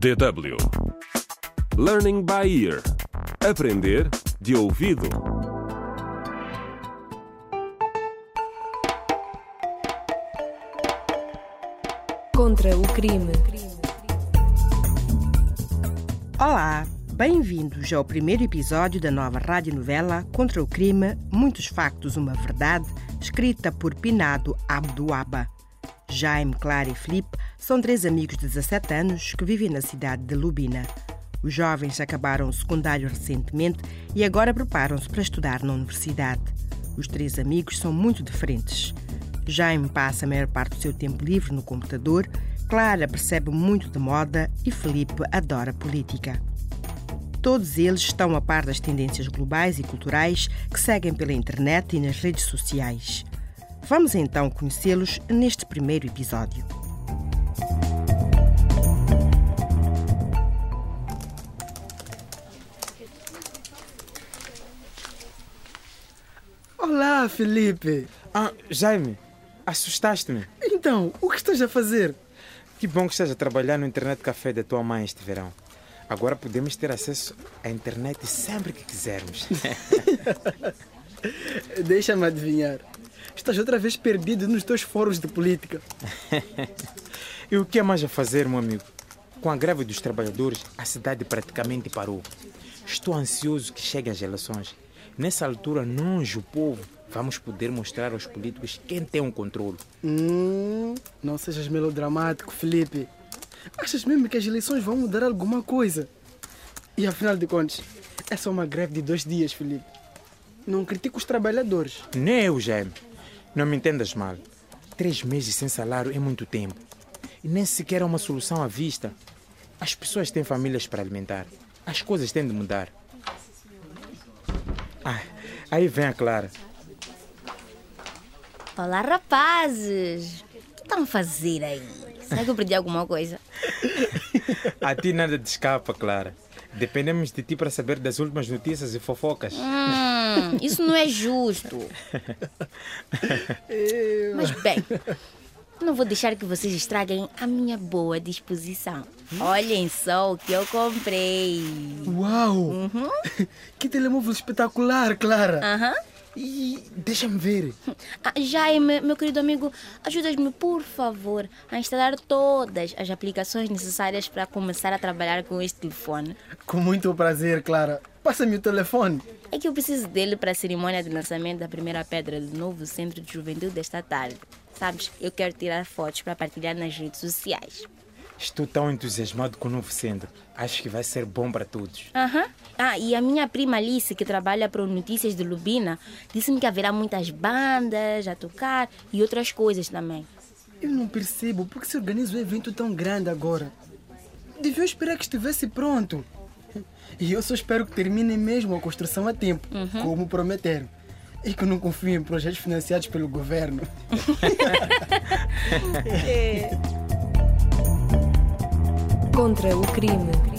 DW Learning by Ear Aprender de ouvido. Contra o crime. Olá, bem-vindos ao primeiro episódio da nova radionovela Contra o Crime Muitos Factos, Uma Verdade, escrita por Pinado Abduaba. Jaime, Clara e Felipe são três amigos de 17 anos que vivem na cidade de Lubina. Os jovens acabaram o secundário recentemente e agora preparam-se para estudar na universidade. Os três amigos são muito diferentes. Jaime passa a maior parte do seu tempo livre no computador, Clara percebe muito de moda e Felipe adora política. Todos eles estão a par das tendências globais e culturais que seguem pela internet e nas redes sociais. Vamos então conhecê-los neste primeiro episódio. Olá, Felipe. Ah, Jaime, assustaste-me. Então, o que estás a fazer? Que bom que estás a trabalhar no internet café da tua mãe este verão. Agora podemos ter acesso à internet sempre que quisermos. Deixa-me adivinhar. Estás outra vez perdido nos teus fóruns de política. e o que é mais a fazer, meu amigo? Com a greve dos trabalhadores, a cidade praticamente parou. Estou ansioso que cheguem as eleições. Nessa altura, nós, o povo, vamos poder mostrar aos políticos quem tem o um controle. Hum, não sejas melodramático, Felipe. Achas mesmo que as eleições vão mudar alguma coisa? E afinal de contas, é só uma greve de dois dias, Felipe. Não critico os trabalhadores. Nem eu, Jaime. Não me entendas mal. Três meses sem salário é muito tempo. E nem sequer é uma solução à vista. As pessoas têm famílias para alimentar. As coisas têm de mudar. Ah, aí vem a Clara. Olá, rapazes! O que estão a fazer aí? Será que eu perdi alguma coisa? a ti nada te escapa, Clara. Dependemos de ti para saber das últimas notícias e fofocas. Hum, isso não é justo. Mas bem, não vou deixar que vocês estraguem a minha boa disposição. Olhem só o que eu comprei. Uau! Uhum. Que telemóvel espetacular, Clara! Aham. Uhum. E deixa-me ver. Ah, Jaime, meu querido amigo, ajudas-me, por favor, a instalar todas as aplicações necessárias para começar a trabalhar com este telefone. Com muito prazer, Clara. Passa-me o telefone. É que eu preciso dele para a cerimônia de lançamento da primeira pedra do novo centro de juventude desta tarde. Sabes, eu quero tirar fotos para partilhar nas redes sociais. Estou tão entusiasmado com o novo centro. Acho que vai ser bom para todos. Aham. Uhum. Ah, e a minha prima Alice, que trabalha para o Notícias de Lubina, disse-me que haverá muitas bandas a tocar e outras coisas também. Eu não percebo por que se organiza um evento tão grande agora. Deviam esperar que estivesse pronto. E eu só espero que terminem mesmo a construção a tempo, uhum. como prometeram. E que não confio em projetos financiados pelo governo. é. Contra o crime.